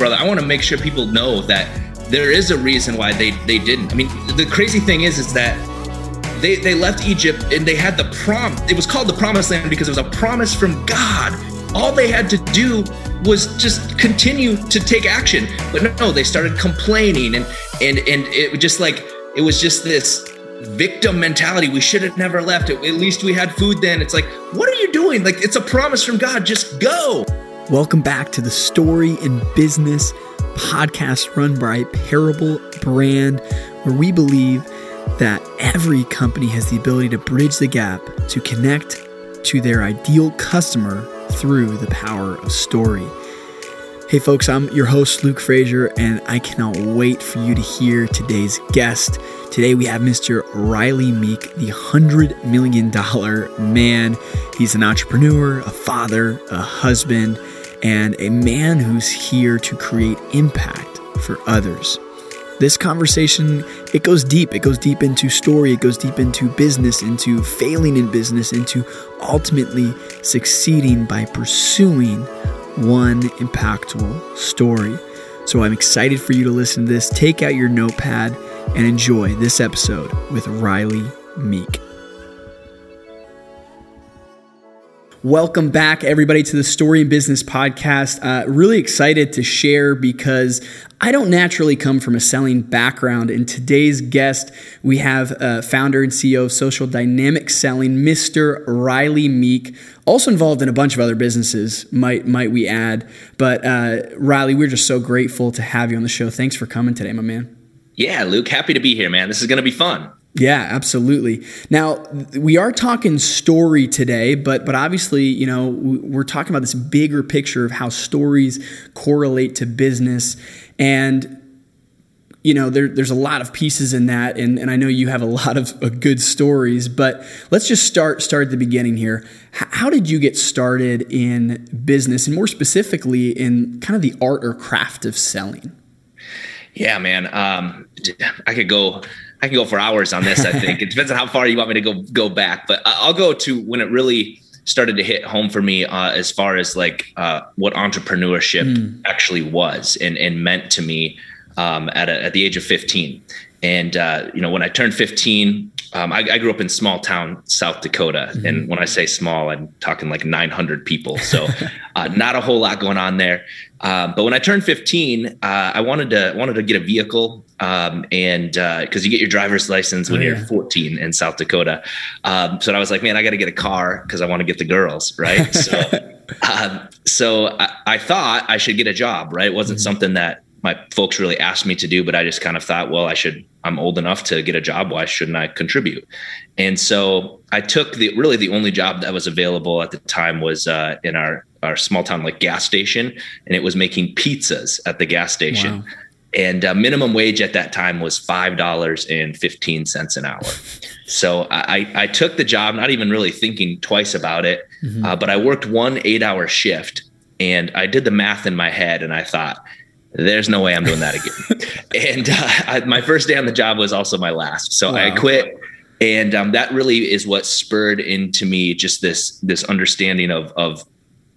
brother, I want to make sure people know that there is a reason why they they didn't. I mean, the crazy thing is, is that they they left Egypt and they had the prom. It was called the Promised Land because it was a promise from God. All they had to do was just continue to take action. But no, they started complaining and and and it was just like it was just this victim mentality. We should have never left. At least we had food then. It's like, what are you doing? Like it's a promise from God. Just go. Welcome back to the Story in Business podcast run by Parable Brand, where we believe that every company has the ability to bridge the gap to connect to their ideal customer through the power of story. Hey, folks, I'm your host, Luke Frazier, and I cannot wait for you to hear today's guest. Today, we have Mr. Rylee Meek, the $100 million man. He's an entrepreneur, a father, a husband and a man who's here to create impact for others. This conversation, it goes deep. It goes deep into story, it goes deep into business, into failing in business, into ultimately succeeding by pursuing one impactful story. So I'm excited for you to listen to this. Take out your notepad and enjoy this episode with Rylee Meek. Welcome back, everybody, to the Story in Business podcast. Uh, really excited to share because I don't naturally come from a selling background. In today's guest, we have uh, founder and CEO of Social Dynamic Selling, Mr. Rylee Meek, also involved in a bunch of other businesses, might might we add. But uh, Rylee, we're just so grateful to have you on the show. Thanks for coming today, my man. Yeah, Luke, happy to be here, man. This is going to be fun. Yeah, absolutely. Now we are talking story today, but but obviously, you know, we're talking about this bigger picture of how stories correlate to business, and you know, there, there's a lot of pieces in that, and, and I know you have a lot of uh, good stories. But let's just start start at the beginning here. H- how did you get started in business, and more specifically, in kind of the art or craft of selling? Yeah, man. Um, I could go I can go for hours on this. I think it depends on how far you want me to go go back, but I'll go to when it really started to hit home for me uh, as far as like uh, what entrepreneurship mm. actually was and and meant to me um, at a, at the age of 15. And uh, you know, when I turned 15, um, I, I, grew up in small town South Dakota, mm-hmm. and when I say small, I'm talking like 900 people. So, uh, not a whole lot going on there. Um, but when I turned 15, uh, I wanted to wanted to get a vehicle, um, and because uh, you get your driver's license when oh, yeah. you're 14 in South Dakota. Um, so I was like, man, I got to get a car because I want to get the girls, right? so, um, so I, I, thought I should get a job, right? It wasn't mm-hmm. something that my folks really asked me to do, but I just kind of thought, well, I should, I'm old enough to get a job. Why shouldn't I contribute? And so I took the, really the only job that was available at the time was uh, in our, our small town, like gas station. And it was making pizzas at the gas station. Wow. And uh, minimum wage at that time was $5.15 an hour. So I, I took the job, not even really thinking twice about it. Mm-hmm. Uh, but I worked one eight hour shift and I did the math in my head and I thought, there's no way I'm doing that again. and uh, I, my first day on the job was also my last. So wow. I quit. And um, that really is what spurred into me just this this understanding of of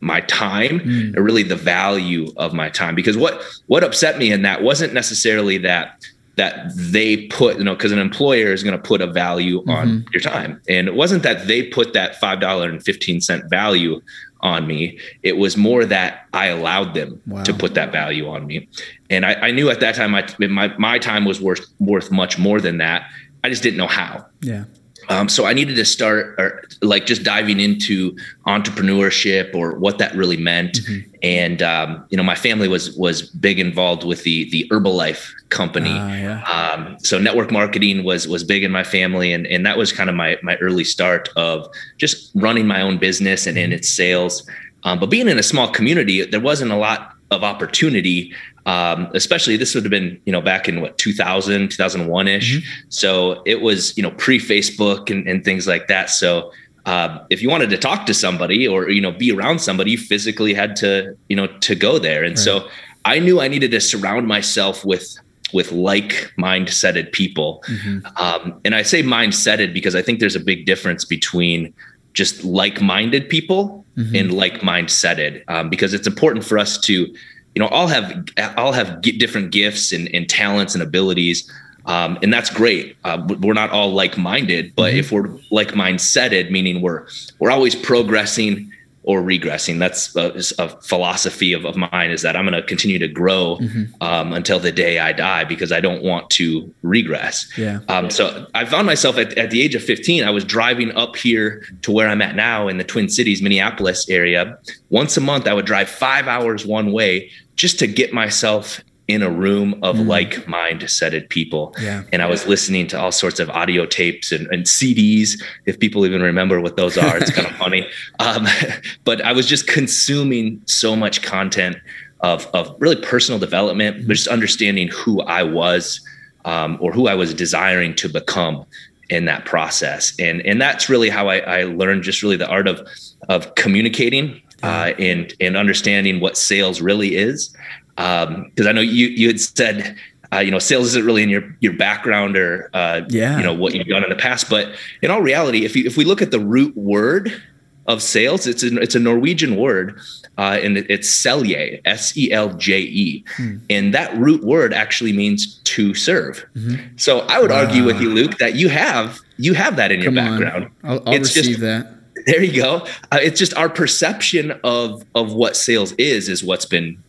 my time mm. and really the value of my time. Because what what upset me in that wasn't necessarily that that they put, you know, because an employer is going to put a value mm-hmm. on your time. And it wasn't that they put that $5.15 value on me. It was more that I allowed them wow. to put that value on me. And I, I knew at that time my, my, my time was worth, worth much more than that. I just didn't know how. Yeah. Um, so I needed to start or like just diving into entrepreneurship or what that really meant. Mm-hmm. And um, you know, my family was was big involved with the the Herbalife company. Uh, yeah. um, so network marketing was was big in my family, and and that was kind of my my early start of just running my own business and mm-hmm. in its sales. Um, but being in a small community, there wasn't a lot of opportunity um, especially this would have been you know back in what 2000 2001 ish mm-hmm. so it was you know pre facebook and, and, things like that so uh, if you wanted to talk to somebody or you know be around somebody you physically had to you know to go there and right. so i knew i needed to surround myself with with like mindseted people mm-hmm. um, and i say mindseted because i think there's a big difference between just like-minded people mm-hmm. and like mindseted um, because it's important for us to you know, all have all have different gifts and, and talents and abilities. Um, and that's great. Uh, we're not all like-minded, but mm-hmm. if we're like-mindseted, meaning we're we're always progressing or regressing. That's a, a philosophy of, of mine is that I'm going to continue to grow mm-hmm. um, until the day I die because I don't want to regress. Yeah. Um, so I found myself at, at the age of 15, I was driving up here to where I'm at now in the Twin Cities, Minneapolis area. Once a month, I would drive five hours one way just to get myself in a room of mm. like mind-setted people. Yeah. And I was listening to all sorts of audio tapes and, and CDs, if people even remember what those are. It's kind of funny. Um, but I was just consuming so much content of, of really personal development, mm. just understanding who I was um, or who I was desiring to become in that process. And, and that's really how I, I learned just really the art of, of communicating uh, and, and understanding what sales really is because um, I know you you had said uh, you know sales isn't really in your your background or uh, yeah. you know what you've done in the past, but in all reality, if you, if we look at the root word of sales, it's a, it's a Norwegian word, uh, and it's selje, S E L J E, hmm. and that root word actually means to serve. Mm-hmm. So I would wow. argue with you, Luke, that you have you have that in Come your background. On. I'll, I'll receive just, that. There you go. Uh, it's just our perception of of what sales is is what's been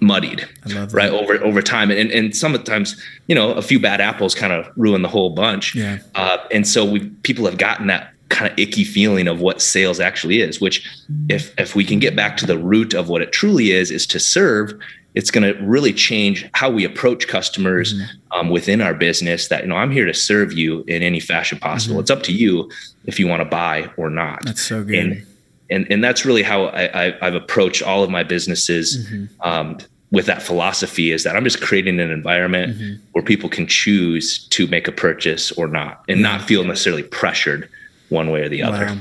muddied right over over time and and sometimes you know a few bad apples kind of ruin the whole bunch yeah. Uh, and so we people have gotten that kind of icky feeling of what sales actually is which if if we can get back to the root of what it truly is is to serve it's going to really change how we approach customers mm-hmm. um, within our business that you know i'm here to serve you in any fashion possible mm-hmm. it's up to you if you want to buy or not that's so good and, and and that's really how I, I have approached all of my businesses mm-hmm. um, with that philosophy is that I'm just creating an environment mm-hmm. where people can choose to make a purchase or not, and yeah. not feel necessarily pressured one way or the other. Wow.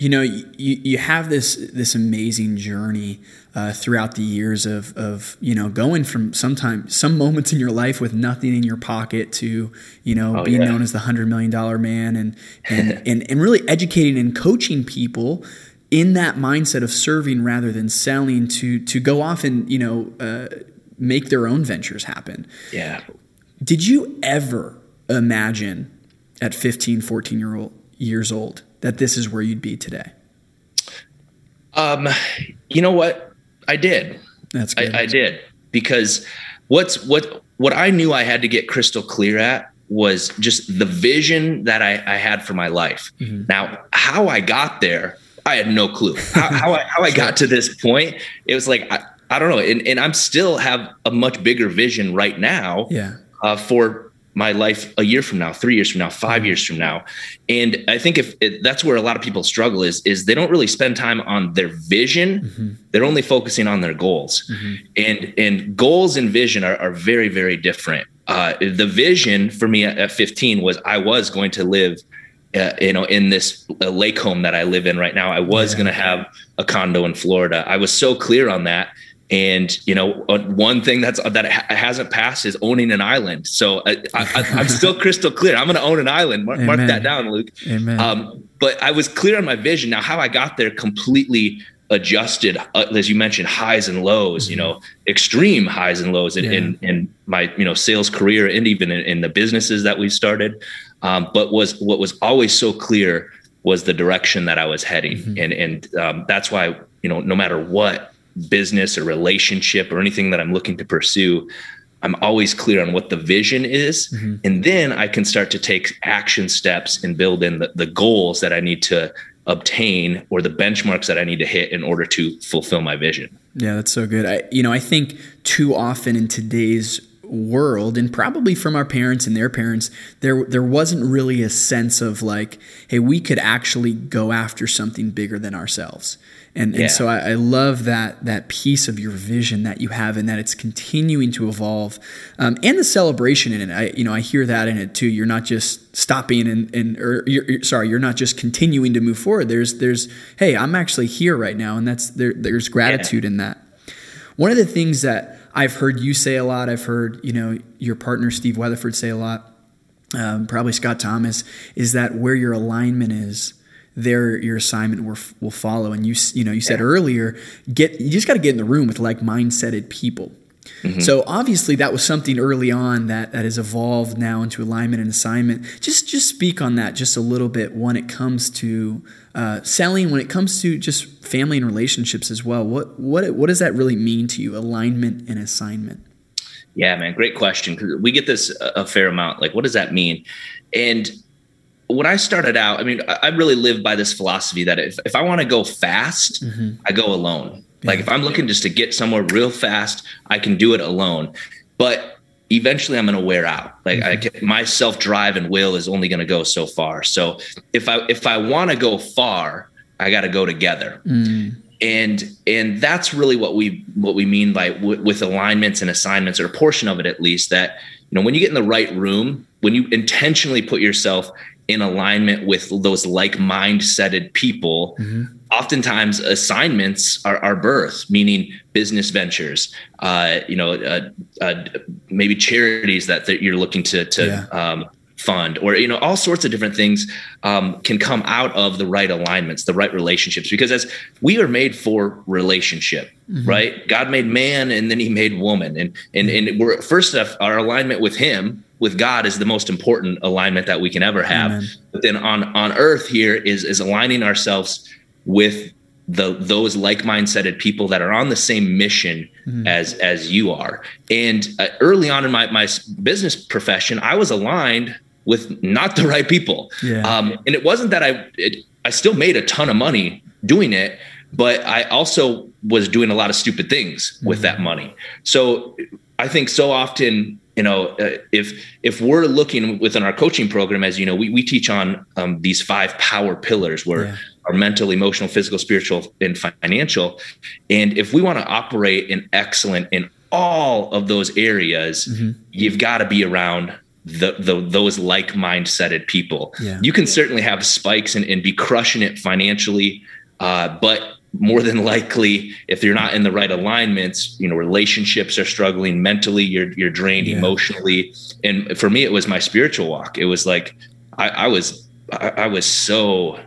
You know, you, you have this this amazing journey uh, throughout the years of of you know going from sometimes some moments in your life with nothing in your pocket to you know oh, being yeah. known as the hundred million dollar man and and, and and really educating and coaching people in that mindset of serving rather than selling to to go off and you know uh, make their own ventures happen yeah did you ever imagine at 15 14 year old years old that this is where you'd be today um you know what i did that's good. I, I did because what's what what i knew i had to get crystal clear at was just the vision that I, I had for my life. Mm-hmm. Now, how I got there I had no clue how, how I, how I got to this point. It was like, I, I don't know. And, and I'm still have a much bigger vision right now yeah. Uh, for my life a year from now, three years from now, five years from now. And I think if it, that's where a lot of people struggle is, is they don't really spend time on their vision. Mm-hmm. They're only focusing on their goals mm-hmm. and, and goals and vision are, are very, very different. Uh, the vision for me at, at 15 was I was going to live uh, you know, in this uh, lake home that I live in right now, I was yeah. going to have a condo in Florida. I was so clear on that. And you know, uh, one thing that's that hasn't passed is owning an island. So I, am still crystal clear. I'm going to own an island. Mark, mark that down, Luke. Um, but I was clear on my vision. Now, how I got there completely adjusted, uh, as you mentioned, highs and lows. Mm-hmm. You know, extreme highs and lows in, yeah. in, in my you know sales career and even in, in the businesses that we started. Um, but was what was always so clear was the direction that I was heading, mm-hmm. and and um, that's why you know no matter what business or relationship or anything that I'm looking to pursue, I'm always clear on what the vision is. Mm-hmm. And then I can start to take action steps and build in the, the goals that I need to obtain or the benchmarks that I need to hit in order to fulfill my vision. Yeah, that's so good. I you know, I think too often in today's world and probably from our parents and their parents there there wasn't really a sense of like hey we could actually go after something bigger than ourselves and yeah. and so I, I, love that that piece of your vision that you have and that it's continuing to evolve um, and the celebration in it I you know I hear that in it too you're not just stopping and and or you're, sorry you're not just continuing to move forward there's there's hey I'm actually here right now and that's there there's gratitude yeah. in that one of the things that I've heard you say a lot. I've heard you know your partner Steve Weatherford say a lot. Um, probably Scott Thomas is that where your alignment is, there your assignment will, will follow. And you you know you said yeah. earlier, get you just got to get in the room with like mindseted people. Mm-hmm. So obviously that was something early on that that has evolved now into alignment and assignment. Just just speak on that just a little bit when it comes to uh, selling, when it comes to just family and relationships as well. What what what does that really mean to you? Alignment and assignment. Yeah, man, great question. Because we get this a fair amount. Like, what does that mean? And when I started out, I mean, I really live by this philosophy that if, if I want to go fast, mm-hmm. I go alone. Like if I'm looking just to get somewhere real fast, I can do it alone. But eventually I'm going to wear out. Like mm-hmm. I, my self drive and will is only going to go so far. So if I if I want to go far, I got to go together. Mm. And and that's really what we what we mean by w- with alignments and assignments, or a portion of it at least. That you know when you get in the right room, when you intentionally put yourself in alignment with those like mind-setted people. Mm-hmm oftentimes assignments are, are birth, meaning business ventures, uh, you know, uh, uh, maybe charities that, that you're looking to, to yeah. um, fund or, you know, all sorts of different things um, can come out of the right alignments, the right relationships, because as we are made for relationship, mm-hmm. right? God made man and then he made woman. And, and, and we're first off, our alignment with him with God is the most important alignment that we can ever have. Amen. But then on on earth here is is aligning ourselves with the those like mindseted people that are on the same mission mm-hmm. as as you are and uh, early on in my my business profession i was aligned with not the right people yeah. um, and it wasn't that i it, i still made a ton of money doing it but i also was doing a lot of stupid things mm-hmm. with that money so i think so often you know uh, if if we're looking within our coaching program as you know we, we teach on um, these five power pillars where yeah our mental, emotional, physical, spiritual, and financial. And if we want to operate in excellent in all of those areas, mm-hmm. you've got to be around the, the those like mindseted people. Yeah. You can certainly have spikes and, and be crushing it financially, uh, but more than likely, if you're not in the right alignments, you know, relationships are struggling mentally, you're you're drained yeah. emotionally. And for me, it was my spiritual walk. It was like I, I was I, I was so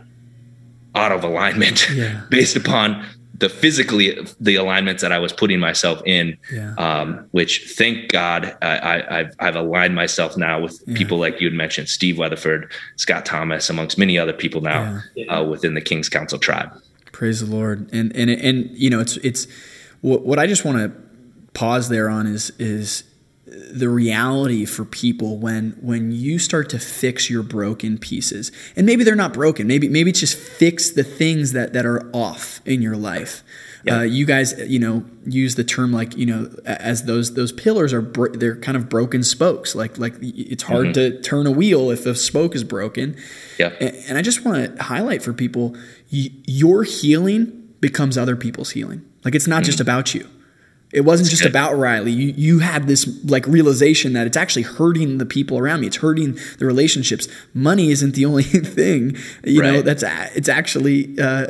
out of alignment yeah. based upon the physically the alignments that I was putting myself in, yeah. um, which thank God I, have aligned myself now with yeah. people like you had mentioned, Steve Weatherford, Scott Thomas, amongst many other people now uh, within the King's Council tribe. Praise the Lord, and and and you know it's it's what, what I just want to pause there on is is the reality for people when when you start to fix your broken pieces. And maybe they're not broken. Maybe maybe it's just fix the things that that are off in your life. Yeah. uh, you guys you know use the term like you know as those those pillars are bro- they're kind of broken spokes. Like like it's hard mm-hmm. to turn a wheel if the spoke is broken. Yeah. And, and i just want to highlight for people y- your healing becomes other people's healing. Like it's not mm-hmm. just about you it wasn't just about Rylee. You you had this like realization that it's actually hurting the people around me. It's hurting the relationships. Money isn't the only thing. You right. know that's it's actually uh,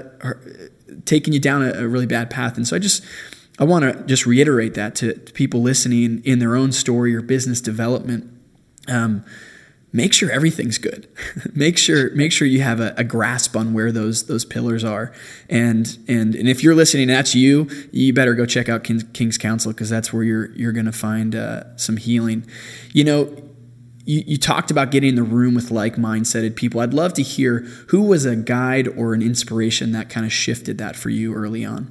taking you down a, a, really bad path. And so I just I want to just reiterate that to, to, people listening in their own story or business development. Um, make sure everything's good. make sure make sure you have a, a, grasp on where those those pillars are. And and and if you're listening, that's you. You better go check out King's, King's Council because that's where you're you're going to find uh, some healing. You know. You, you talked about getting in the room with like mindseted people. I'd love to hear who was a guide or an inspiration that kind of shifted that for you early on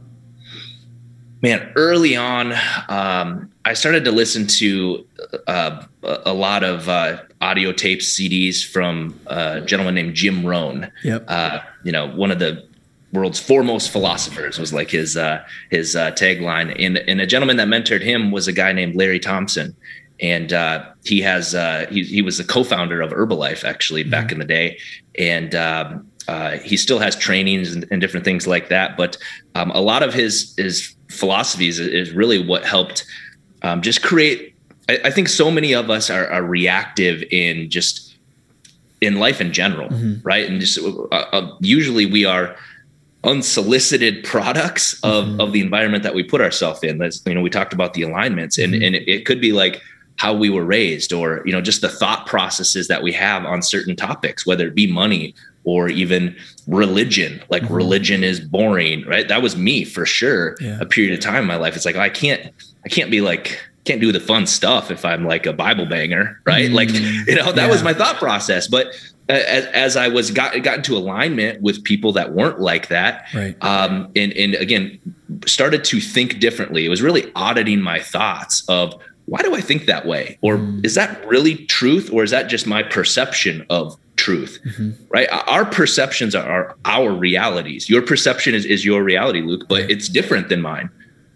man, early on, um, I started to listen to uh, a lot of uh, audio tapes, CDs from a gentleman named Jim Rohn. Yep. Uh, you know, one of the world's foremost philosophers was like his uh, his uh, tagline. And, and a gentleman that mentored him was a guy named Larry Thompson. And uh, he has he, he was the co-founder of Herbalife actually back mm-hmm. in the day. And um, uh, he still has trainings and, and, different things like that. But um, a lot of his his philosophies is really what helped um, just create. I, I, think so many of us are, are, reactive in just in life in general, mm-hmm. right? And just uh, uh, usually we are unsolicited products of mm-hmm. of the environment that we put ourselves in. That's you know we talked about the alignments, and mm-hmm. and it, it could be like how we were raised or you know just the thought processes that we have on certain topics whether it be money or even religion like mm-hmm. religion is boring right that was me for sure yeah. a period of time in my life it's like i can't i can't be like can't do the fun stuff if i'm like a bible banger right mm-hmm. like you know that yeah. was my thought process but as, as I was got got into alignment with people that weren't like that, right. um, and and again started to think differently. It was really auditing my thoughts of why do I think that way? Or mm. is that really truth? Or is that just my perception of truth? Mm-hmm. Right. Our perceptions are, are, our realities. Your perception is, is your reality, Luke, but it's different than mine.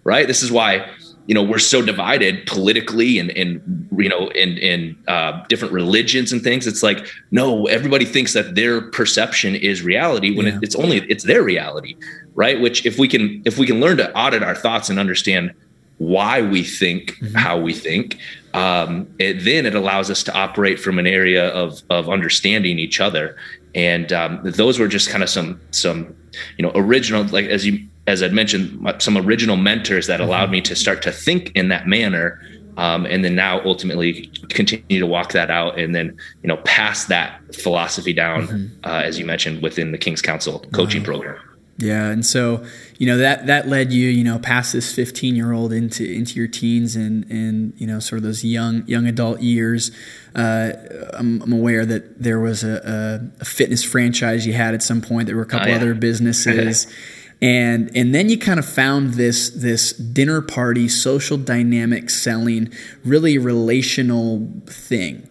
Right. This is why, you know, we're so divided politically and, and you know, in, in uh, different religions and things. It's like, no, everybody thinks that their perception is reality when yeah. it, it's only, it's their reality. Right. Which if we can, if we can learn to audit our thoughts and understand why we think mm-hmm. how we think, um, it, then it allows us to operate from an area of of understanding each other. And um, those were just kind of some some you know original like as you as I'd mentioned some original mentors that allowed mm-hmm. me to start to think in that manner. Um, and then now ultimately continue to walk that out and then you know pass that philosophy down mm-hmm. uh, as you mentioned within the king's council coaching wow. program yeah, and so you know that that led you you know past this 15 year old into into your teens and and you know sort of those young young adult years. Uh, I'm, I'm, aware that there was a, a, a, fitness franchise you had at some point. There were a couple oh, yeah. other businesses. and and then you kind of found this this dinner party social dynamic selling really relational thing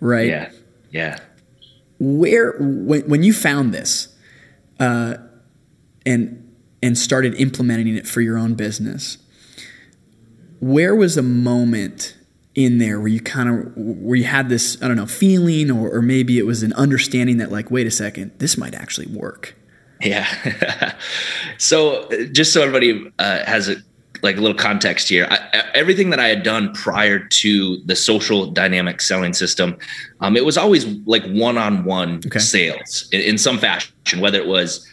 right? Yeah yeah. Where when, when you found this uh, and and started implementing it for your own business where was a moment in there where you kind of where you had this i don't know feeling or, or maybe it was an understanding that like wait a second this might actually work yeah so just so everybody uh, has a like a little context here I, everything that i had done prior to the social dynamic selling system um, it was always like one-on-one okay. sales in, in some fashion whether it was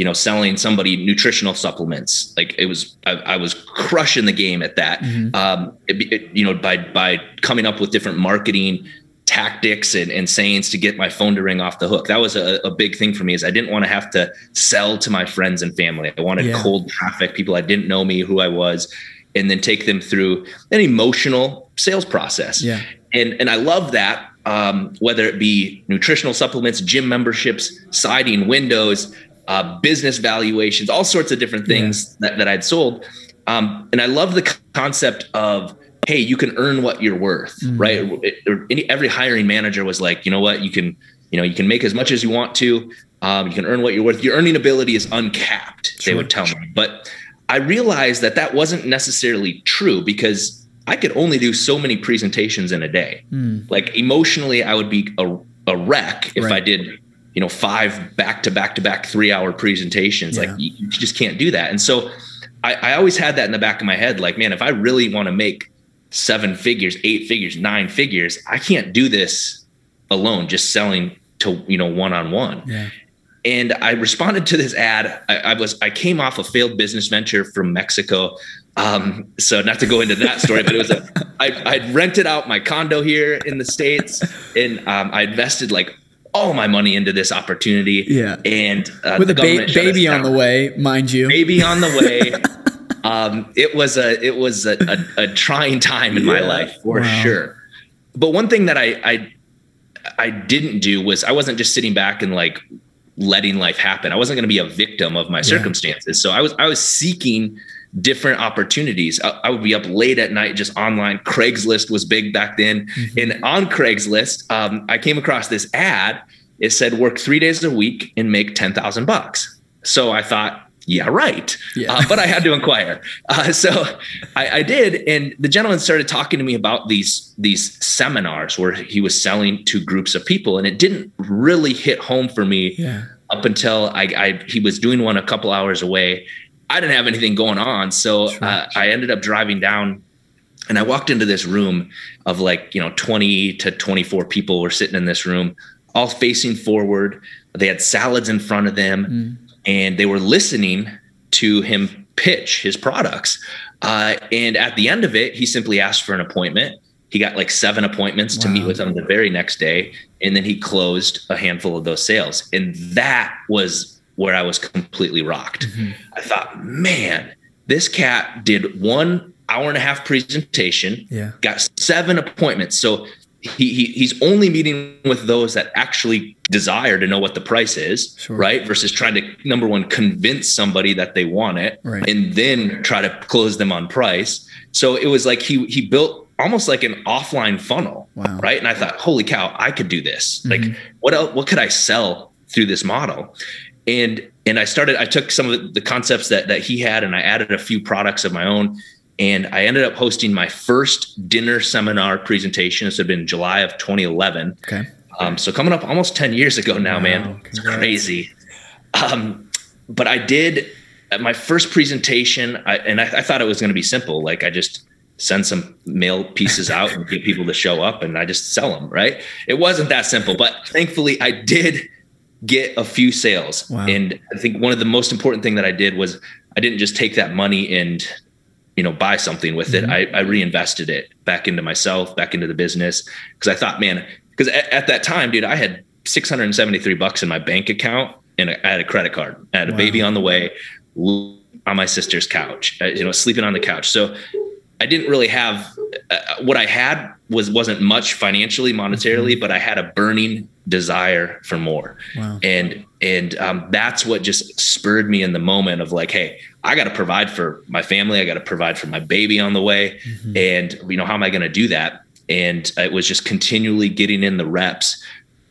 you know, selling somebody nutritional supplements. Like it was, I, I was crushing the game at that. Mm-hmm. Um, it, it, you know, by by coming up with different marketing tactics and, and sayings to get my phone to ring off the hook. That was a, a big thing for me is I didn't want to have to sell to my friends and family. I wanted yeah. cold traffic, people I didn't know me, who I was, and then take them through an emotional sales process. Yeah. And and I love that. Um, whether it be nutritional supplements, gym memberships, siding windows, uh, business valuations, all sorts of different things yeah. that, that I'd sold. Um, and I love the concept of, hey, you can earn what you're worth, mm-hmm. right? It, any, every hiring manager was like, you know what, you can, you know, you can make as much as you want to. Um, you can earn what you're worth. Your earning ability is uncapped. Sure. They would tell me, but I realized that that wasn't necessarily true because I could only do so many presentations in a day. Mm. Like emotionally, I would be a, a wreck if right. I did you know five back to back to back three hour presentations yeah. like you, you, just can't do that and so I, I always had that in the back of my head like man if i really want to make seven figures eight figures nine figures i can't do this alone just selling to you know one on one and i responded to this ad I, I, was i came off a failed business venture from mexico um, so not to go into that story but it was a I, i'd rented out my condo here in the states and um, i invested like all my money into this opportunity. Yeah. And uh, with a ba- baby on the way, mind you. Baby on the way. um, it was a it was a, a, a trying time in yeah. my life for wow. sure. But one thing that I, I I didn't do was I wasn't just sitting back and like letting life happen. I wasn't going to be a victim of my yeah. circumstances. So I was I was seeking different opportunities. I, I, would be up late at night just online. Craigslist was big back then. Mm-hmm. And on Craigslist, um, I came across this ad. It said work three days a week and make 10,000 bucks. So I thought, yeah, right. Yeah. Uh, but I had to inquire. Uh, so I, I, did. And the gentleman started talking to me about these, these seminars where he was selling to groups of people. And it didn't really hit home for me yeah. up until I, I, he was doing one a couple hours away I didn't have anything going on. So uh. I ended up driving down and I walked into this room of like, you know, 20 to 24 people were sitting in this room, all facing forward. They had salads in front of them mm. And they were listening to him pitch his products. Uh, and at the end of it, he simply asked for an appointment. he got like seven appointments wow. to meet with them the very next day. And then he closed a handful of those sales. And that was where I was completely rocked. Mm-hmm. I thought, man, this cat did one hour and a half presentation, yeah. got seven appointments. So he, he he's only meeting with those that actually desire to know what the price is, sure. right? Versus trying to number one convince somebody that they want it, right. and then try to close them on price. So it was like he he built almost like an offline funnel, wow. right? And I thought, holy cow, I could do this. Mm-hmm. Like, what else? What could I sell through this model? And and I started. I took some of the concepts that that he had, and I added a few products of my own. And I ended up hosting my first dinner seminar presentation. This had been July of 2011. Okay. Um, so coming up almost 10 years ago now, wow, man. Congrats. It's crazy. Um, but I did my first presentation, I, and I, I thought it was going to be simple. Like I just send some mail pieces out and get people to show up and I just sell them, right? It wasn't that simple, but thankfully I did get a few sales. Wow. And I think one of the most important thing that I did was I didn't just take that money and you know buy something with mm-hmm. it. I, I, reinvested it back into myself, back into the business because I thought, man, because at, at, that time, dude, I had 673 bucks in my bank account and I had a credit card. I had a baby on the way on my sister's couch, uh, you know, sleeping on the couch. So I didn't really have uh, what I had was wasn't much financially, monetarily, mm-hmm. but I had a burning desire for more. Wow. And and um, that's what just spurred me in the moment of like, hey, I got to provide for my family. I got to provide for my baby on the way. Mm-hmm. And you know, how am I going to do that? And it was just continually getting in the reps,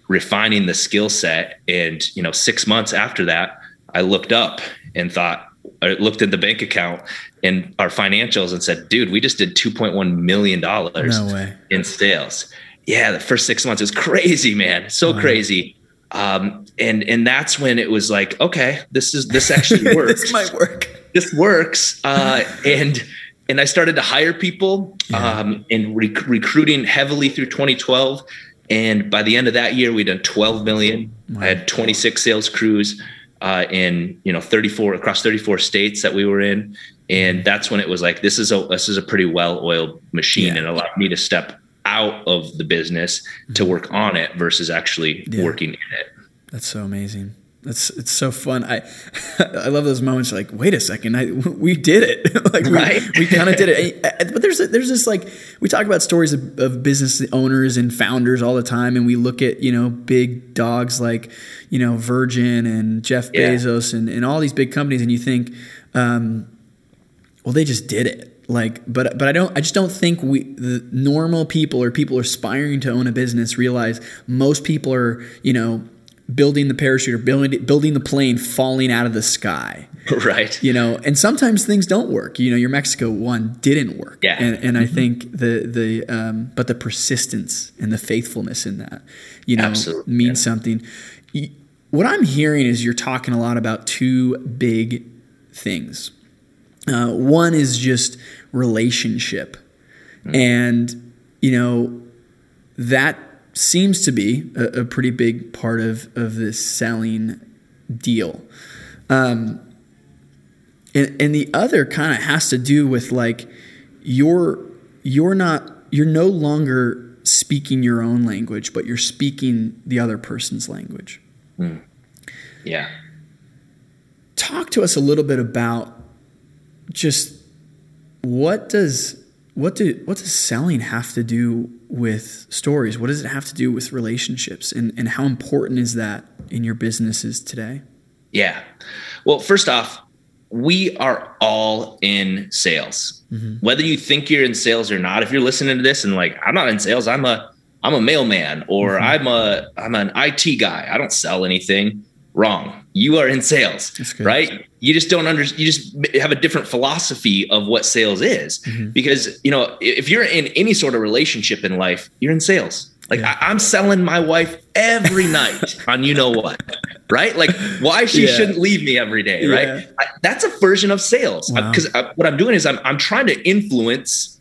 refining the skill set. And you know, six months after that, I looked up and thought, I looked at the bank account and our financials and said, dude, we just did $2.1 million no in sales. Yeah, the first six months is crazy, man. So wow. crazy. Um, and and that's when it was like, okay, this is this actually works. this might work. This works. Uh, and and I started to hire people yeah. um, and rec- recruiting heavily through 2012. And by the end of that year, we'd done 12 million. Wow. I had 26 sales crews uh, in you know 34 across 34 states that we were in and that's when it was like this is a this is a pretty well oiled machine yeah. and allowed me to step out of the business to mm-hmm. work on it versus actually yeah. working in it that's so amazing that's it's so fun. I I love those moments. Like, wait a second, I, we did it. like, right? we, we kind of did it. But there's there's this like we talk about stories of, of, business owners and founders all the time, and we look at you know big dogs like you know Virgin and Jeff yeah. Bezos and and all these big companies, and you think, um, well, they just did it. Like, but but I don't. I just don't think we the normal people or people aspiring to own a business realize most people are you know building the parachute or building building the plane falling out of the sky. Right. You know, and sometimes things don't work. You know, your Mexico one didn't work. Yeah. And, and mm-hmm. I think the the um, but the persistence and the faithfulness in that, you know, Absolutely. means yeah. something. What I'm hearing is you're talking a lot about two big things. Uh, one is just relationship, mm-hmm. and you know that seems to be a, a pretty big part of, of this selling deal. Um, and, and the other kind of has to do with like you're you're not you're no longer speaking your own language, but you're speaking the other person's language. Mm. Yeah. Talk to us a little bit about just what does what do what does selling have to do with stories? What does it have to do with relationships? And and how important is that in your businesses today? Yeah. Well, first off, we are all in sales. Mm-hmm. Whether you think you're in sales or not, if you're listening to this and like, I'm not in sales, I'm a I'm a mailman or mm-hmm. I'm a I'm an IT guy. I don't sell anything. Wrong. You are in sales, right? You just don't under you just have a different philosophy of what sales is mm-hmm. because you know if you're in any sort of relationship in life, you're in sales. Like yeah. I, am selling my wife every night on you know what, right? Like why she yeah. shouldn't leave me every day, right? Yeah. I, that's a version of sales because wow. what I'm doing is I'm I'm trying to influence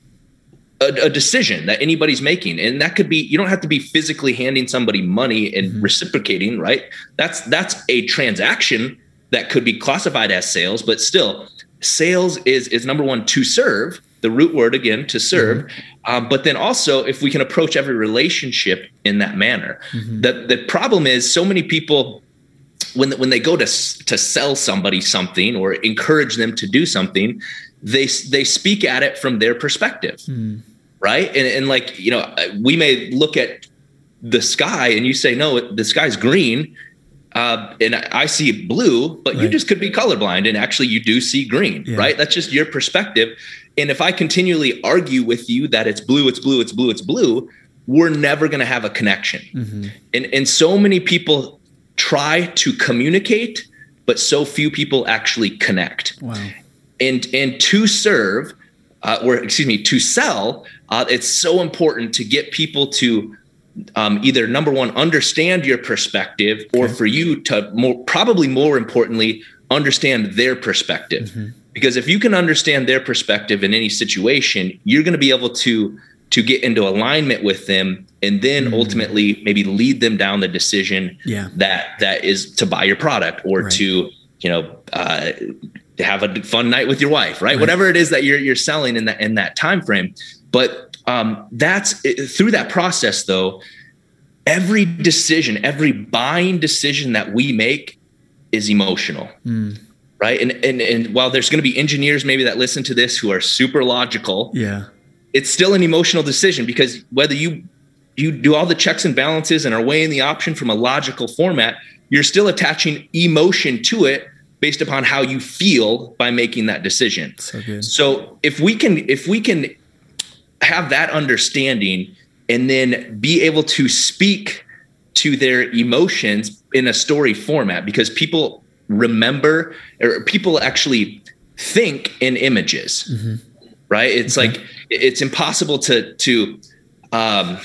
a, a, decision that anybody's making and that could be you don't have to be physically handing somebody money and mm-hmm. reciprocating right that's that's a transaction that could be classified as sales but still sales is is number one to serve the root word again to serve mm-hmm. um, but then also if we can approach every relationship in that manner mm-hmm. the the problem is so many people when when they go to to sell somebody something or encourage them to do something they they speak at it from their perspective mm. right and, and like you know we may look at the sky and you say no the sky's green uh, and I see blue, but right. you just could be colorblind and actually you do see green, yeah. right? That's just your perspective. And if I continually argue with you that it's blue, it's blue, it's blue, it's blue, we're never going to have a connection. Mm-hmm. And and so many people try to communicate, but so few people actually connect. Wow. And and to serve, uh, or excuse me, to sell, uh, it's so important to get people to um, either number one understand your perspective or okay. for you to more probably more importantly understand their perspective mm-hmm. because if you can understand their perspective in any situation you're going to be able to to get into alignment with them and then mm-hmm. ultimately maybe lead them down the decision yeah. that that is to buy your product or right. to you know uh, to have a fun night with your wife right? right, whatever it is that you're you're selling in that in that time frame but um, that's through that process though every decision every buying decision that we make is emotional. Mm. right? And, and and while there's going to be engineers maybe that listen to this who are super logical yeah. it's still an emotional decision because whether you you do all the checks and balances and are weighing the option from a logical format you're still attaching emotion to it based upon how you feel by making that decision so, good. so if we can if we can have that understanding and then be able to speak to their emotions in a story format because people remember or people actually think in images mm-hmm. right it's okay. like it's impossible to to um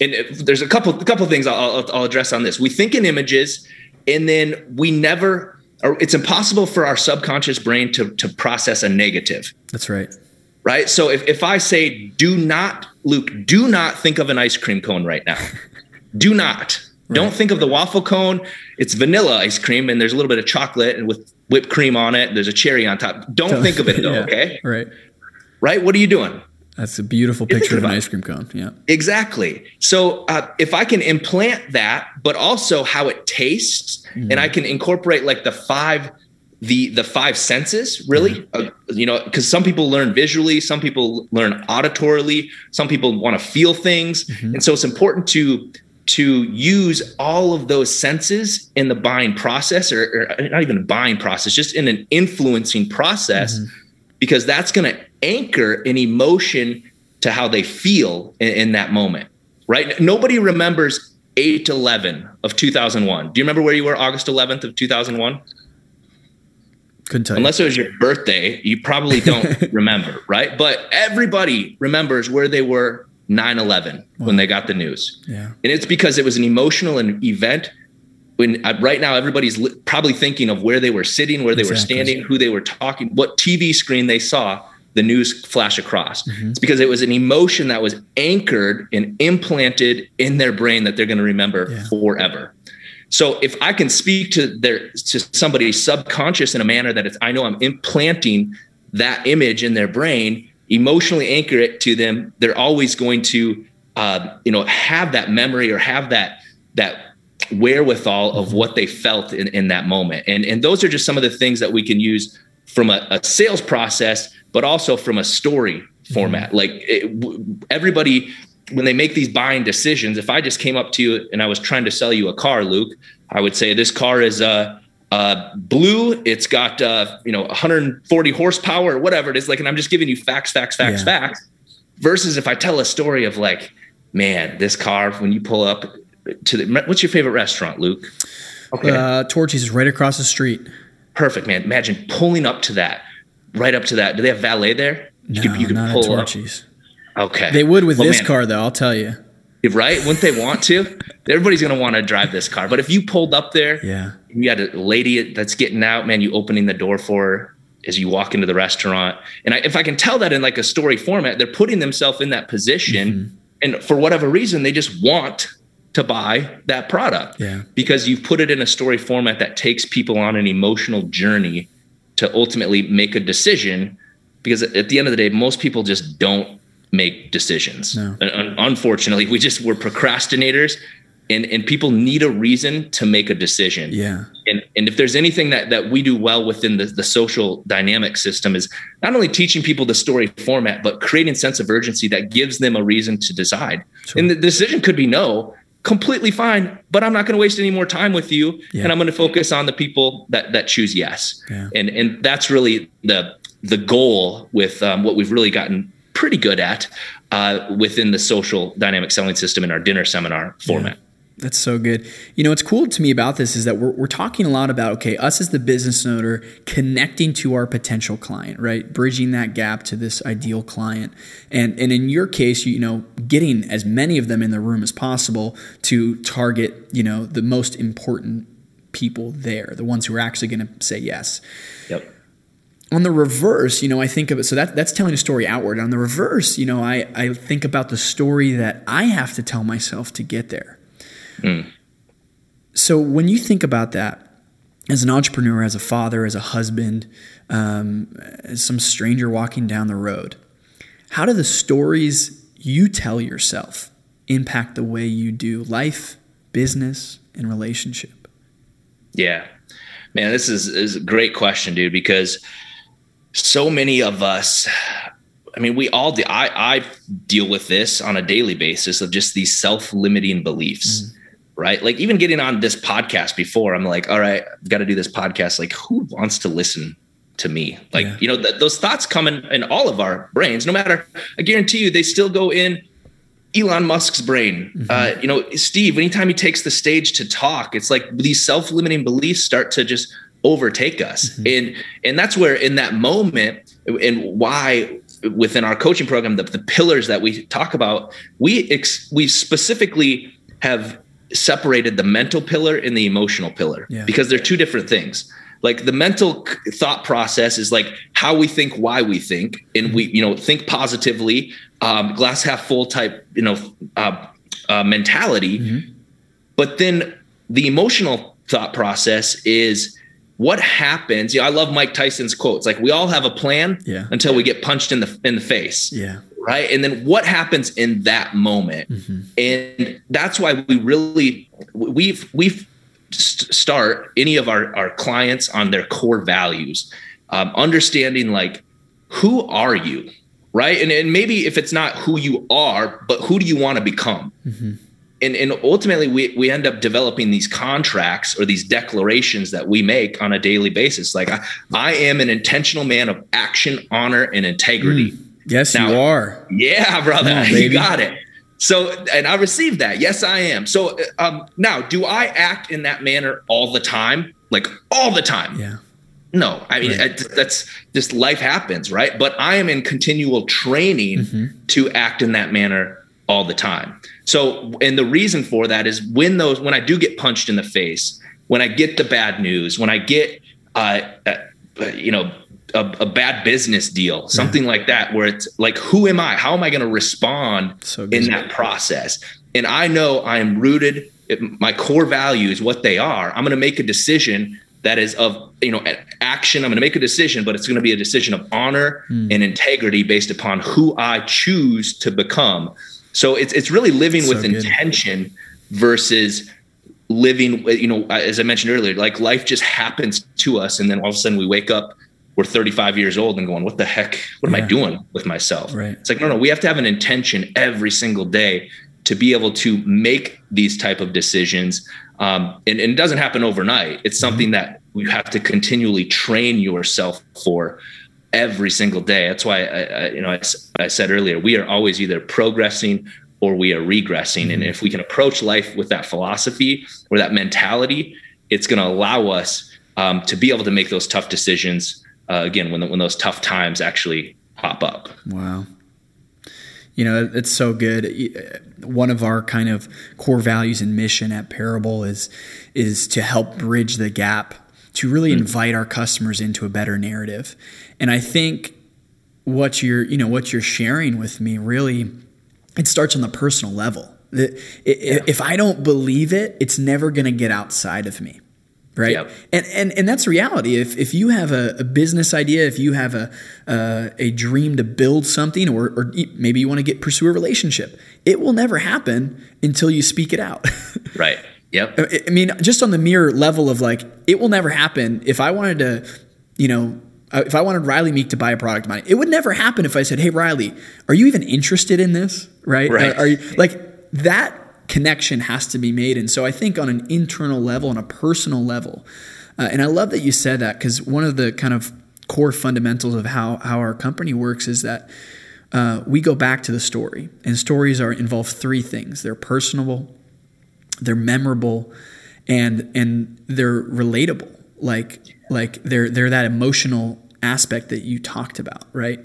and there's a couple a couple things I'll, I'll address on this we think in images and then we never it's impossible for our subconscious brain to to process a negative that's right right? So if, if I say, do not, Luke, do not think of an ice cream cone right now. do not. Right. Don't think of the waffle cone. It's vanilla ice cream and there's a little bit of chocolate and with whipped cream on it. There's a cherry on top. Don't, think of it though, yeah, okay? Right. Right? What are you doing? That's a beautiful picture of an ice cream cone. Yeah. Exactly. So uh, if I can implant that, but also how it tastes, mm. and I can incorporate like the five the the five senses really mm-hmm. uh, you know because some people learn visually some people learn auditorily some people want to feel things mm-hmm. and so it's important to to use all of those senses in the buying process or, or not even a buying process just in an influencing process mm-hmm. Because that's going to anchor an emotion to how they feel in, in that moment right nobody remembers 8 11 of 2001 do you remember where you were august 11th of 2001 couldn't tell Unless you. it was your birthday, you probably don't remember, right? But everybody remembers where they were 9 11 wow. when they got the news. Yeah. And it's because it was an emotional event. When uh, right now everybody's li- probably thinking of where they were sitting, where they exactly. were standing, who they were talking, what TV screen they saw the news flash across. Mm-hmm. It's because it was an emotion that was anchored and implanted in their brain that they're going to remember yeah. forever. So if I can speak to their to somebody's subconscious in a manner that it's I know I'm implanting that image in their brain, emotionally anchor it to them, they're always going to uh, you know have that memory or have that that wherewithal of what they felt in, in that moment. And and those are just some of the things that we can use from a, a sales process, but also from a story format. Mm-hmm. Like it, everybody when they make these buying decisions, if I just came up to you and I was trying to sell you a car, Luke, I would say this car is uh, uh, blue. It's got uh, you know 140 horsepower or whatever it is. Like, and I'm just giving you facts, facts, facts, yeah. facts. Versus if I tell a story of like, man, this car when you pull up to the what's your favorite restaurant, Luke? Okay, uh, Torchy's is right across the street. Perfect, man. Imagine pulling up to that, right up to that. Do they have valet there? You no, could, you could not pull at Torchy's. Up. Okay. They would with well, this man, car, though. I'll tell you. Right? Wouldn't they want to? Everybody's going to want to drive this car. But if you pulled up there, yeah, you had a lady that's getting out, man, you opening the door for her as you walk into the restaurant. And I, if I can tell that in like a story format, they're putting themselves in that position. Mm-hmm. And for whatever reason, they just want to buy that product. Yeah. Because you've put it in a story format that takes people on an emotional journey to ultimately make a decision because at the end of the day, most people just don't make decisions. No. Unfortunately, we just we're procrastinators and and people need a reason to make a decision. Yeah. And and if there's anything that that we do well within the, the social dynamic system is not only teaching people the story format, but creating sense of urgency that gives them a reason to decide. Sure. And the decision could be no, completely fine, but I'm not going to waste any more time with you. Yeah. And I'm going to focus on the people that that choose yes. Yeah. And and that's really the the goal with um, what we've really gotten pretty good at uh, within the social dynamic selling system in our dinner seminar format. That's so good. You know, what's cool to me about this is that we're, we're talking a lot about, okay, us as the business owner connecting to our potential client, right? Bridging that gap to this ideal client. And, and in your case, you, you know, getting as many of them in the room as possible to target, you know, the most important people there, the ones who are actually going to say yes. Yep on the reverse, you know, I think of it. So that that's telling a story outward. On the reverse, you know, I I think about the story that I have to tell myself to get there. Mm. So when you think about that, as an entrepreneur, as a father, as a husband, um, as some stranger walking down the road, how do the stories you tell yourself impact the way you do life, business, and relationship? Yeah, man, this is, is a great question, dude, because so many of us I mean, we all do. I, I deal with this on a daily basis of just these self-limiting beliefs. Mm right? Like even getting on this podcast before, I'm like, all right, I've got to do this podcast. Like, who wants to listen to me? Like, yeah. you know, th- those thoughts come in, in all of our brains, no matter, I guarantee you, they still go in Elon Musk's brain. Mm-hmm. Uh, you know, Steve, anytime he takes the stage to talk, it's like these self-limiting beliefs start to just overtake us. Mm-hmm. And, and that's where in that moment and why within our coaching program, the, the pillars that we talk about, we, ex- we specifically have separated the mental pillar and the emotional pillar yeah. because they're two different things like the mental thought process is like how we think why we think and we you know think positively um, glass half full type you know uh, uh, mentality mm-hmm. but then the emotional thought process is what happens you know i love mike tyson's quotes like we all have a plan yeah. until we get punched in the in the face yeah right? And then what happens in that moment? Mm-hmm. and that's why we really we've we've start any of our our clients on their core values um, understanding like who are you right? And, and maybe if it's not who you are but who do you want to become? Mm-hmm. and, and ultimately we, we end up developing these contracts or these declarations that we make on a daily basis. Like i, I am an intentional man of action honor and integrity. Mm Yes, now, you are. Yeah, brother. On, you got it. So, and I received that. Yes, I am. So, um, now, do I act in that manner all the time? Like all the time? Yeah. No, I mean, right. that's just life happens, right? But I am in continual training mm-hmm. to act in that manner all the time. So, and the reason for that is when those, when I do get punched in the face, when I get the bad news, when I get, uh, uh you know, a, a bad business deal, something yeah. like that, where it's like, who am I? How am I going to respond so in that process? And I know I am rooted. My core values, what they are, I'm going to make a decision that is of you know action i'm going to make a decision but it's going to be a decision of honor mm. and integrity based upon who i choose to become so it's it's really living so with good. intention versus living you know as i mentioned earlier like life just happens to us and then all of a sudden we wake up we're 35 years old and going, what the heck? What am I doing with myself? Right. It's like, no, no, we have to have an intention every single day to be able to make these type of decisions. Um, and, and, it doesn't happen overnight. It's mm-hmm. something that you have to continually train yourself for every single day. That's why, I, I you know, I, I, said earlier, we are always either progressing or we are regressing. Mm-hmm. And if we can approach life with that philosophy or that mentality, it's going to allow us um, to be able to make those tough decisions uh, again when the, when those tough times actually pop up. Wow. You know, it's so good. One of our kind of core values and mission at Parable is is to help bridge the gap, to really mm-hmm. invite our customers into a better narrative. And I think what you're, you know, what you're sharing with me really it starts on the personal level. If I don't believe it, it's never going to get outside of me right Yep. and, and and that's reality if if you have a, a business idea if you have a uh, a dream to build something or, or maybe you want to get pursue a relationship it will never happen until you speak it out Right. Yep. I- I mean, just on the mere level of like, it will never happen. If I wanted to, you know, uh, if I wanted Rylee Meek to buy a product of mine, it would never happen if I said, "Hey, Rylee, are you even interested in this?" Right? Right. Are, are you like that connection has to be made? And so I think on an internal level, on a personal level, uh, and I love that you said that because one of the kind of core fundamentals of how how our company works is that uh, we go back to the story, and stories are involve three things: they're personable, they're memorable and and they're relatable like like they're they're that emotional aspect that you talked about right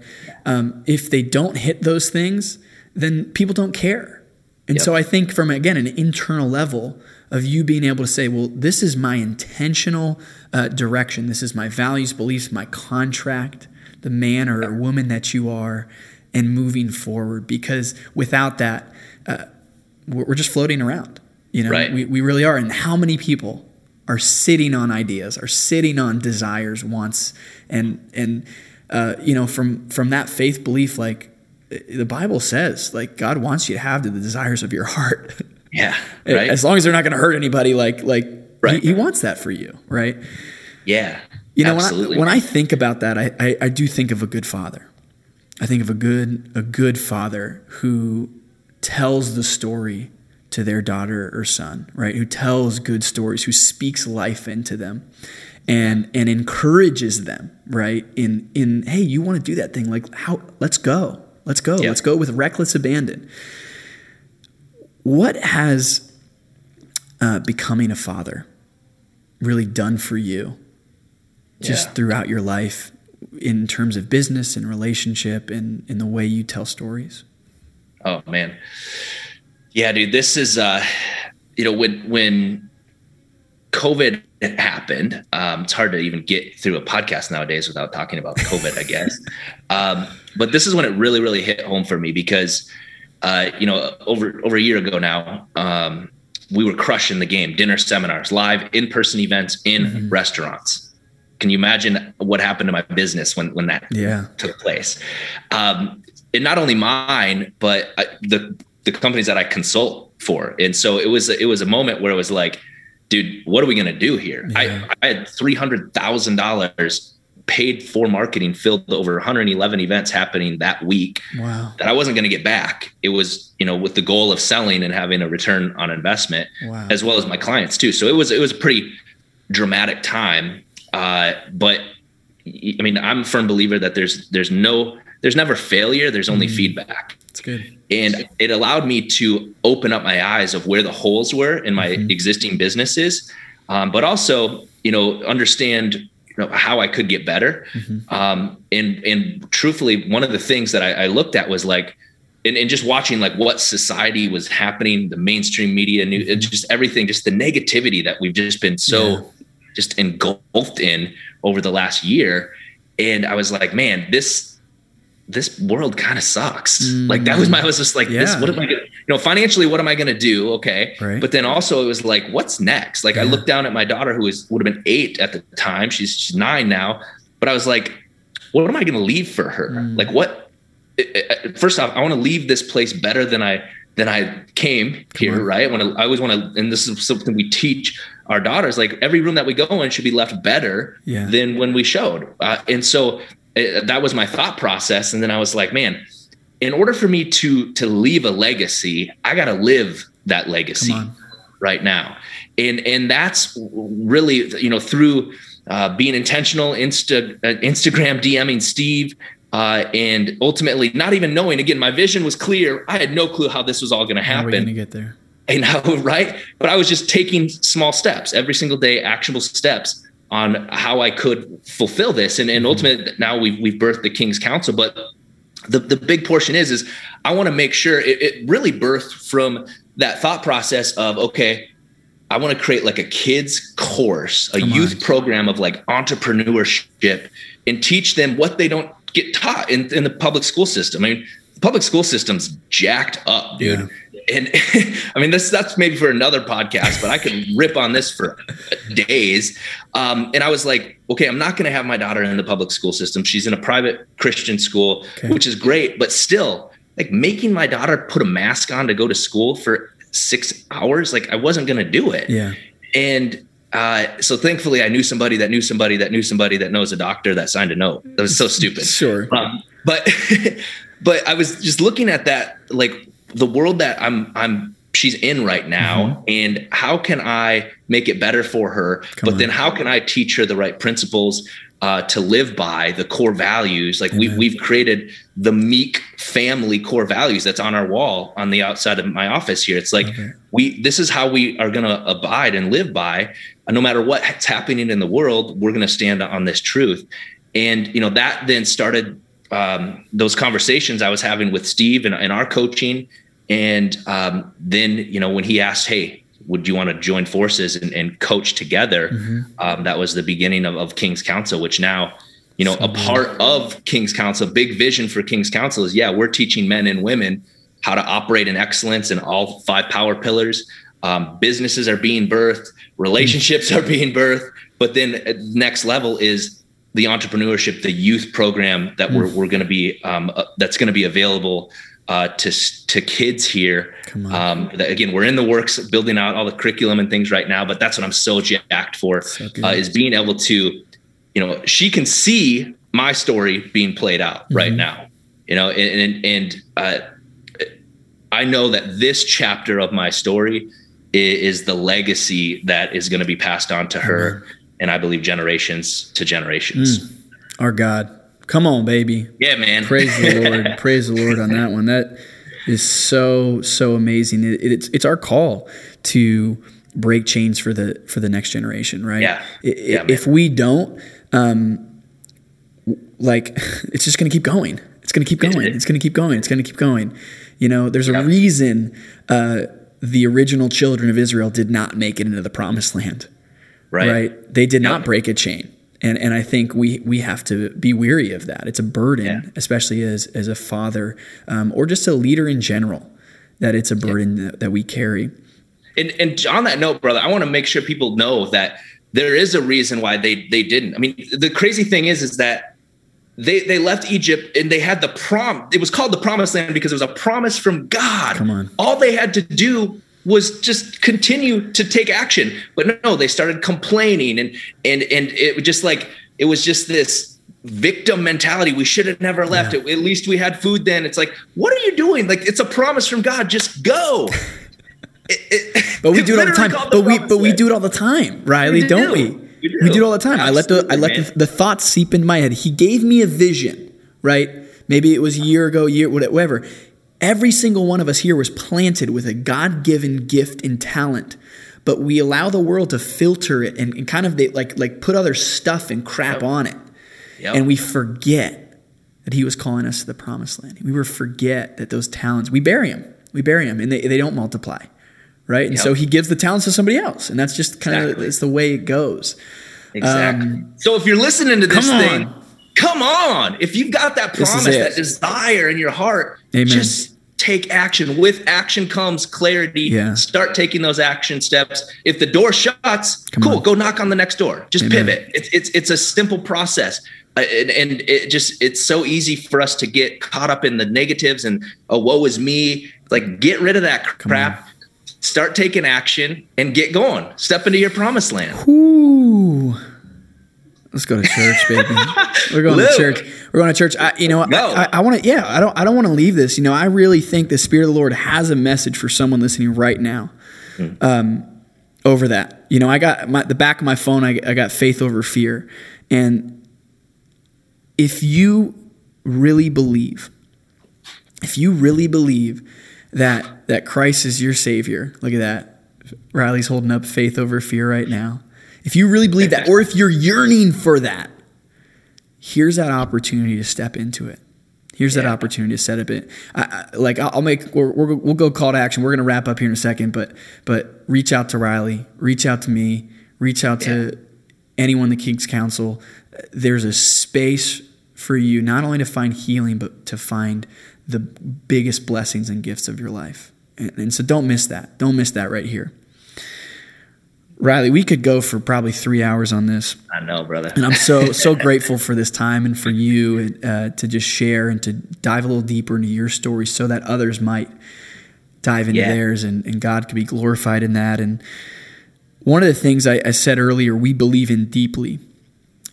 um, if they don't hit those things then people don't care and Yep. so i think from again an internal level of you being able to say well this is my intentional uh, direction this is my values beliefs my contract the man or woman that you are and moving forward because without that uh, we're we're just floating around. You know, Right. we, we really are. And how many people are sitting on ideas, are sitting on desires, wants, and and uh, you know, from from that faith belief, like the Bible says, like God wants you to have the desires of your heart. Yeah. Right. As long as they're not going to hurt anybody, like like Right. he, he wants that for you, right? yeah. You know, Absolutely. when I, when I think about that, I, I, I do think of a good father. I think of a good a good father who tells the story to their daughter or son, right? Who tells good stories, who speaks life into them, and and encourages them, right? In in hey, you want to do that thing? Like how? Let's go, let's go, Yeah. let's go with reckless abandon. What has uh, becoming a father really done for you? just Yeah. throughout your life in terms of business and relationship and in the way you tell stories? Oh man. Yeah, dude, this is uh you know when when COVID happened, um it's hard to even get through a podcast nowadays without talking about COVID, I guess. Um but this is when it really really hit home for me because uh you know over over a year ago now um we were crushing the game, dinner seminars, live in-person events in restaurants. Can you imagine what happened to my business when when that Yeah. took place. Um, and not only mine, but I, the the companies that I consult for. And so it was it was a moment where it was like, dude, what are we gonna do here? Yeah. I, I had three hundred thousand dollars paid for marketing, filled over 111 events happening that week Wow. that I wasn't going to get back. It was, you know, with the goal of selling and having a return on investment, Wow. as well as my clients too. So it was it was a pretty dramatic time. Uh, but I mean, I'm a firm believer that there's there's no there's never failure. There's only feedback, That's good. and it allowed me to open up my eyes of where the holes were in my existing businesses, um, but also you know understand you know how I could get better. Um, and and truthfully, one of the things that I, I looked at was like. And, and just watching like what society was happening, the mainstream media, new, it's just everything, just the negativity that we've just been so Yeah. just engulfed in over the last year. And I was like, man, this this world kind of sucks. Like that was my I was just like, this, what am I gonna, you know, financially, what am I gonna do? Okay. Right. But then also it was like, what's next? Like I Yeah. looked down at my daughter who was would have been eight at the time. She's she's nine now. But I was like, what am I gonna leave for her? Mm. Like what I- I- first off, I want to leave this place better than I than I came here, right? I I always want to and this is something we teach our daughters like every room that we go in should be left better Yeah. than when we showed. Uh, and so uh, that was my thought process and then I was like, man, in order for me to to leave a legacy, I got to live that legacy right now. And and that's really you know through uh, being intentional, Insta uh, Instagram DMing Steve, uh, and ultimately not even knowing. Again, my vision was clear. I had no clue how this was all going to we going happen to get there? and how right but i was just taking small steps every single day actionable steps on how i could fulfill this. And, and mm-hmm. ultimately now we've, we've birthed the king's council but the, the big portion is is i want to make sure it, it really birthed from that thought process of okay i want to create like a kids course a Come youth on. program of like entrepreneurship and teach them what they don't get taught in, in the public school system. I mean public school system's jacked up dude and I mean, this that's maybe for another podcast, but I could rip on this for days. Um, and I was like, okay, I'm not going to have my daughter in the public school system. She's in a private Christian school, okay. which is great, but still, like making my daughter put a mask on to go to school for six hours, like I wasn't going to do it. Yeah. And uh, so thankfully, I knew somebody that knew somebody that knew somebody that knows a doctor that signed a note. That was so stupid. sure. Um, but but I was just looking at that, like the world that I'm I'm she's in right now, mm-hmm. and how can I make it better for her? Come but on. then how can I teach her the right principles uh, to live by, the core values? Like we we've created the meek family core values that's on our wall on the outside of my office here. It's like okay. we this is how we are going to abide and live by. Uh, no matter what's happening in the world, we're going to stand on this truth. And you know that then started um, those conversations I was having with Steve and, and our coaching. And um, then, you know, when he asked, Hey, would you want to join forces and, and coach together? Mm-hmm. Um, that was the beginning of, of, King's Council, which now, you know, so a part of King's Council, big vision for King's Council is, yeah, we're teaching men and women how to operate in excellence in all five power pillars. Um, businesses are being birthed, relationships are being birthed, but then uh, next level is the entrepreneurship, the youth program that we're, mm. we're going to be um, uh, that's going to be available uh, to to kids here. Um, that, again, we're in the works building out all the curriculum and things right now, but that's what I'm so jacked for so uh, is being able to, you know, she can see my story being played out mm-hmm. right now, you know, and and, and uh, I know that this chapter of my story is, is the legacy that is going to be passed on to her. Mm-hmm and I believe generations to generations. Mm, our God. Come on, baby. Yeah, man. Praise the Lord. Praise the Lord on that one. That is so so amazing. It, it's it's our call to break chains for the for the next generation, right? Yeah. yeah if we don't, um, like it's just going to keep going. It's going to keep going. It's going to keep going. It's going to keep going. You know, there's a yeah. reason uh, the original children of Israel did not make it into the promised land right? Right. They did not break a chain. And, and I think we, we have to be weary of that. It's a burden, yeah. especially as, as a father um, or just a leader in general, that it's a burden yeah. that, that we carry. And, and on that note, brother, I want to make sure people know that there is a reason why they they didn't. I mean, the crazy thing is, is that they they left Egypt and they had the prom. It was called the promised land because it was a promise from God. Come on. All they had to do was just continue to take action. But no, they started complaining and and and it was just like it was just this victim mentality. We should have never left yeah. it. At least we had food then. It's like, what are you doing? Like it's a promise from God. Just go. it, it, but we do it all the time. But we but we do it all the time, Rylee, don't do. we? Do. We do it all the time. Absolutely, I let the I let the, the thoughts seep in my head. He gave me a vision, right? Maybe it was a year ago, year whatever. Every single one of us here was planted with a God given gift and talent, but we allow the world to filter it and, and kind of they, like, like put other stuff and crap yep. on it. Yep. And we forget that He was calling us to the promised land. We forget that those talents, we bury them. We bury them and they, they don't multiply. Right. And yep. so He gives the talents to somebody else. And that's just kind exactly. of it's the way it goes. Exactly. Um, so if you're listening to this thing, Come on. If you've got that promise, that desire in your heart, Amen. just take action. With action comes clarity. Yeah. Start taking those action steps. If the door shuts, Come cool, on. go knock on the next door. Just Amen. pivot. It's, it's, it's a simple process. Uh, and, and, it just, it's so easy for us to get caught up in the negatives and, oh, woe is me. Like, get rid of that crap. Start taking action and get going. Step into your promised land. Ooh. Let's go to church, baby. We're going Luke. to church. We're going to church. I, you know, no. I, I want to. Yeah, I don't. I don't want to leave this. You know, I really think the Spirit of the Lord has a message for someone listening right now. Hmm. Um, over that, you know, I got my, the back of my phone. I, I got faith over fear, and if you really believe, if you really believe that that Christ is your Savior, look at that. Rylee's holding up faith over fear right now if you really believe that, or if you're yearning for that, here's that opportunity to step into it. Here's yeah. that opportunity to set up it. I, I, like I'll make we will go call to action. We're going to wrap up here in a second, but but reach out to Rylee, reach out to me, reach out yeah. to anyone the King's Council. There's a space for you not only to find healing, but to find the biggest blessings and gifts of your life. And, and so don't miss that. Don't miss that right here. Rylee, we could go for probably three hours on this. I know, brother. And I'm so so grateful for this time and for you uh, to just share and to dive a little deeper into your story, so that others might dive into yeah. theirs, and, and God could be glorified in that. And one of the things I, I said earlier, we believe in deeply,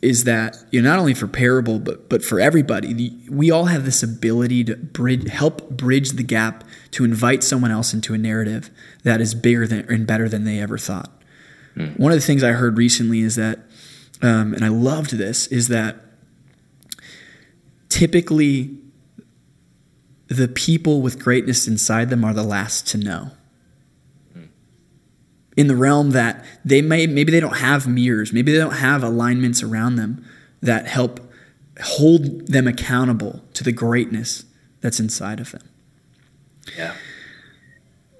is that you know not only for parable but but for everybody, we all have this ability to bridge, help bridge the gap to invite someone else into a narrative that is bigger than and better than they ever thought. Mm. One of the things I heard recently is that, um, and I loved this, is that typically the people with greatness inside them are the last to know. Hmm. In the realm that they may, maybe they don't have mirrors, maybe they don't have alignments around them that help hold them accountable to the greatness that's inside of them. Yeah.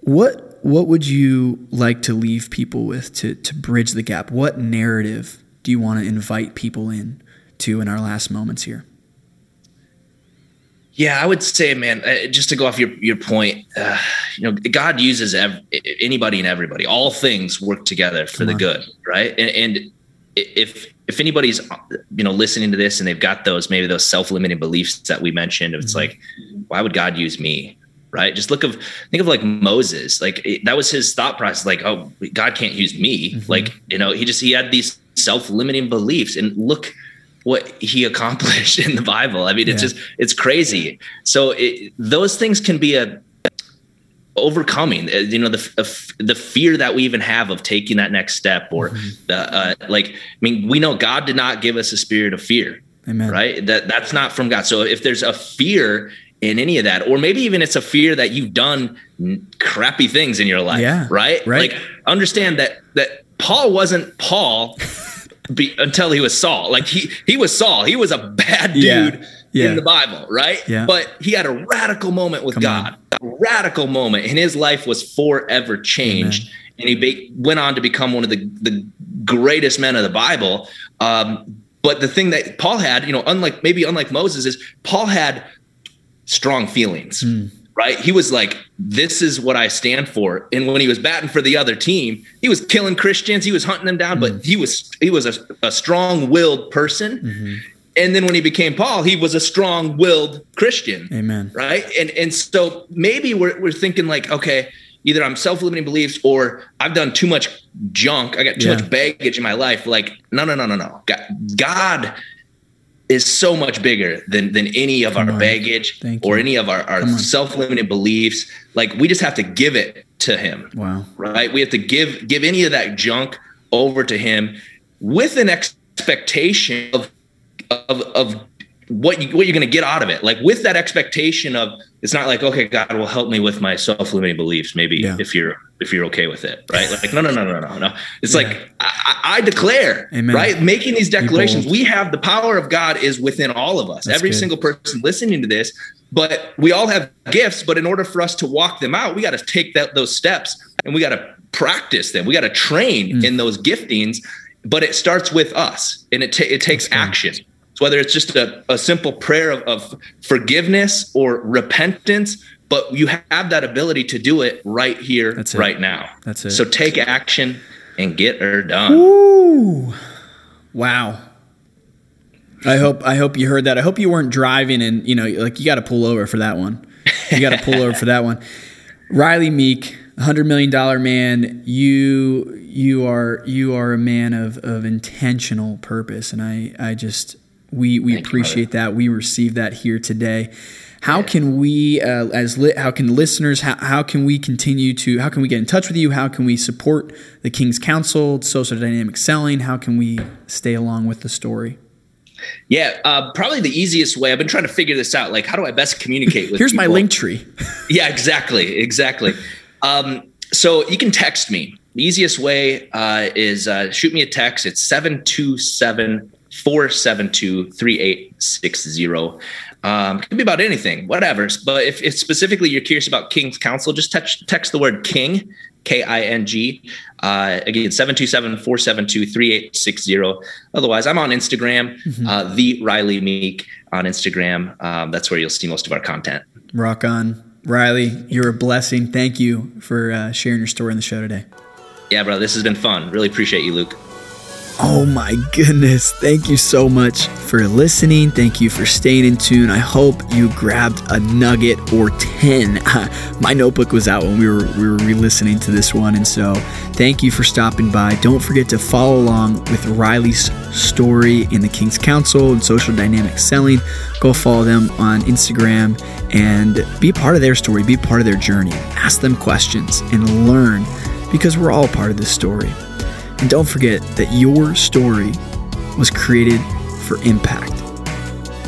What what would you like to leave people with to, to bridge the gap? What narrative do you want to invite people in to in our last moments here? Yeah, I would say, man, uh, just to go off your your point, uh, you know, God uses ev- anybody and everybody. All things work together for Come the on. good, right? And, and, if if anybody's you know listening to this and they've got those maybe those self limiting beliefs that we mentioned, it's mm-hmm. like, why would God use me? Right? Just look of think of like Moses, like it, that was his thought process. Like, oh, God can't use me. Mm-hmm. Like, you know, he just he had these self-limiting beliefs, and look what he accomplished in the Bible. I mean, yeah. it's just it's crazy. So it, those things can be a overcoming uh, you know the the fear that we even have of taking that next step or mm-hmm. the, uh, like i mean we know god did not give us a spirit of fear Amen. right that that's not from god so if there's a fear in any of that or maybe even it's a fear that you've done crappy things in your life yeah, right right like understand that that paul wasn't paul be, until he was saul like he he was saul he was a bad dude yeah, yeah. in the bible right yeah. but he had a radical moment with Come god on. a radical moment and his life was forever changed Amen. and he be, went on to become one of the the greatest men of the bible um, but the thing that Paul had, you know, unlike maybe unlike Moses, is Paul had strong feelings. Mm. Right. He was like, this is what I stand for. And when he was batting for the other team, he was killing Christians. He was hunting them down, mm. but he was he was a, a strong willed person. Mm-hmm. And then when he became Paul, he was a strong willed Christian. Amen. Right. And and so maybe we're we're thinking like, okay, either I'm self-limiting beliefs or I've done too much junk. I got too yeah. much baggage in my life. Like, no, no, no, no, no. God is so much bigger than than any of Come our on. baggage or any of our, our self-limited beliefs. Like we just have to give it to him. Wow. Right. We have to give give any of that junk over to him with an expectation of of of what you what you're going to get out of it. Like with that expectation of it's not like okay, God will help me with my self-limiting beliefs. Maybe yeah. if you're if you're okay with it, right? Like, no, no, no, no, no, no. It's yeah. like I, I declare, Amen. right? Making these declarations, we have the power of God is within all of us. That's Every good. single person listening to this, but we all have gifts. But in order for us to walk them out, we got to take that those steps and we got to practice them. We got to train mm. in those giftings. But it starts with us, and it ta- it takes action. So whether it's just a, a simple prayer of, of forgiveness or repentance but you have that ability to do it right here, That's it. right now. That's it. So take action and get her done. Ooh. Wow. I hope I hope you heard that. I hope you weren't driving and you know like you got to pull over for that one. You got to pull over for that one. Rylee Meek, hundred million dollar man. You you are you are a man of of intentional purpose, and I I just we we Thank appreciate you, that. We receive that here today. How can we, uh, as li- how can listeners, how, how can we continue to, how can we get in touch with you? How can we support the King's Council, social dynamic selling? How can we stay along with the story? Yeah, uh, probably the easiest way. I've been trying to figure this out. Like, how do I best communicate with? Here's people? my link tree. yeah, exactly, exactly. Um, so you can text me. The easiest way uh, is uh, shoot me a text. It's 727 472 3860. Um, it could be about anything, whatever. But if, if specifically you're curious about King's Council, just text, text the word King, K I N G. Uh, again, 727 472 3860. Otherwise, I'm on Instagram, mm-hmm. uh, The Rylee Meek on Instagram. Um, that's where you'll see most of our content. Rock on. Rylee, you're a blessing. Thank you for uh, sharing your story in the show today. Yeah, bro, this has been fun. Really appreciate you, Luke. Oh my goodness. Thank you so much for listening. Thank you for staying in tune. I hope you grabbed a nugget or 10. my notebook was out when we were we were re-listening to this one and so thank you for stopping by. Don't forget to follow along with Rylee's story in the King's Council and Social Dynamic Selling. Go follow them on Instagram and be part of their story, be part of their journey. Ask them questions and learn because we're all part of this story. And don't forget that your story was created for impact.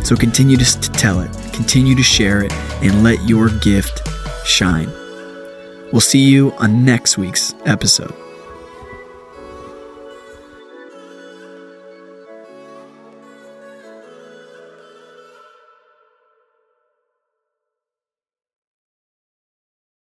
So continue to, tell it, continue to share it, and let your gift shine. We'll see you on next week's episode.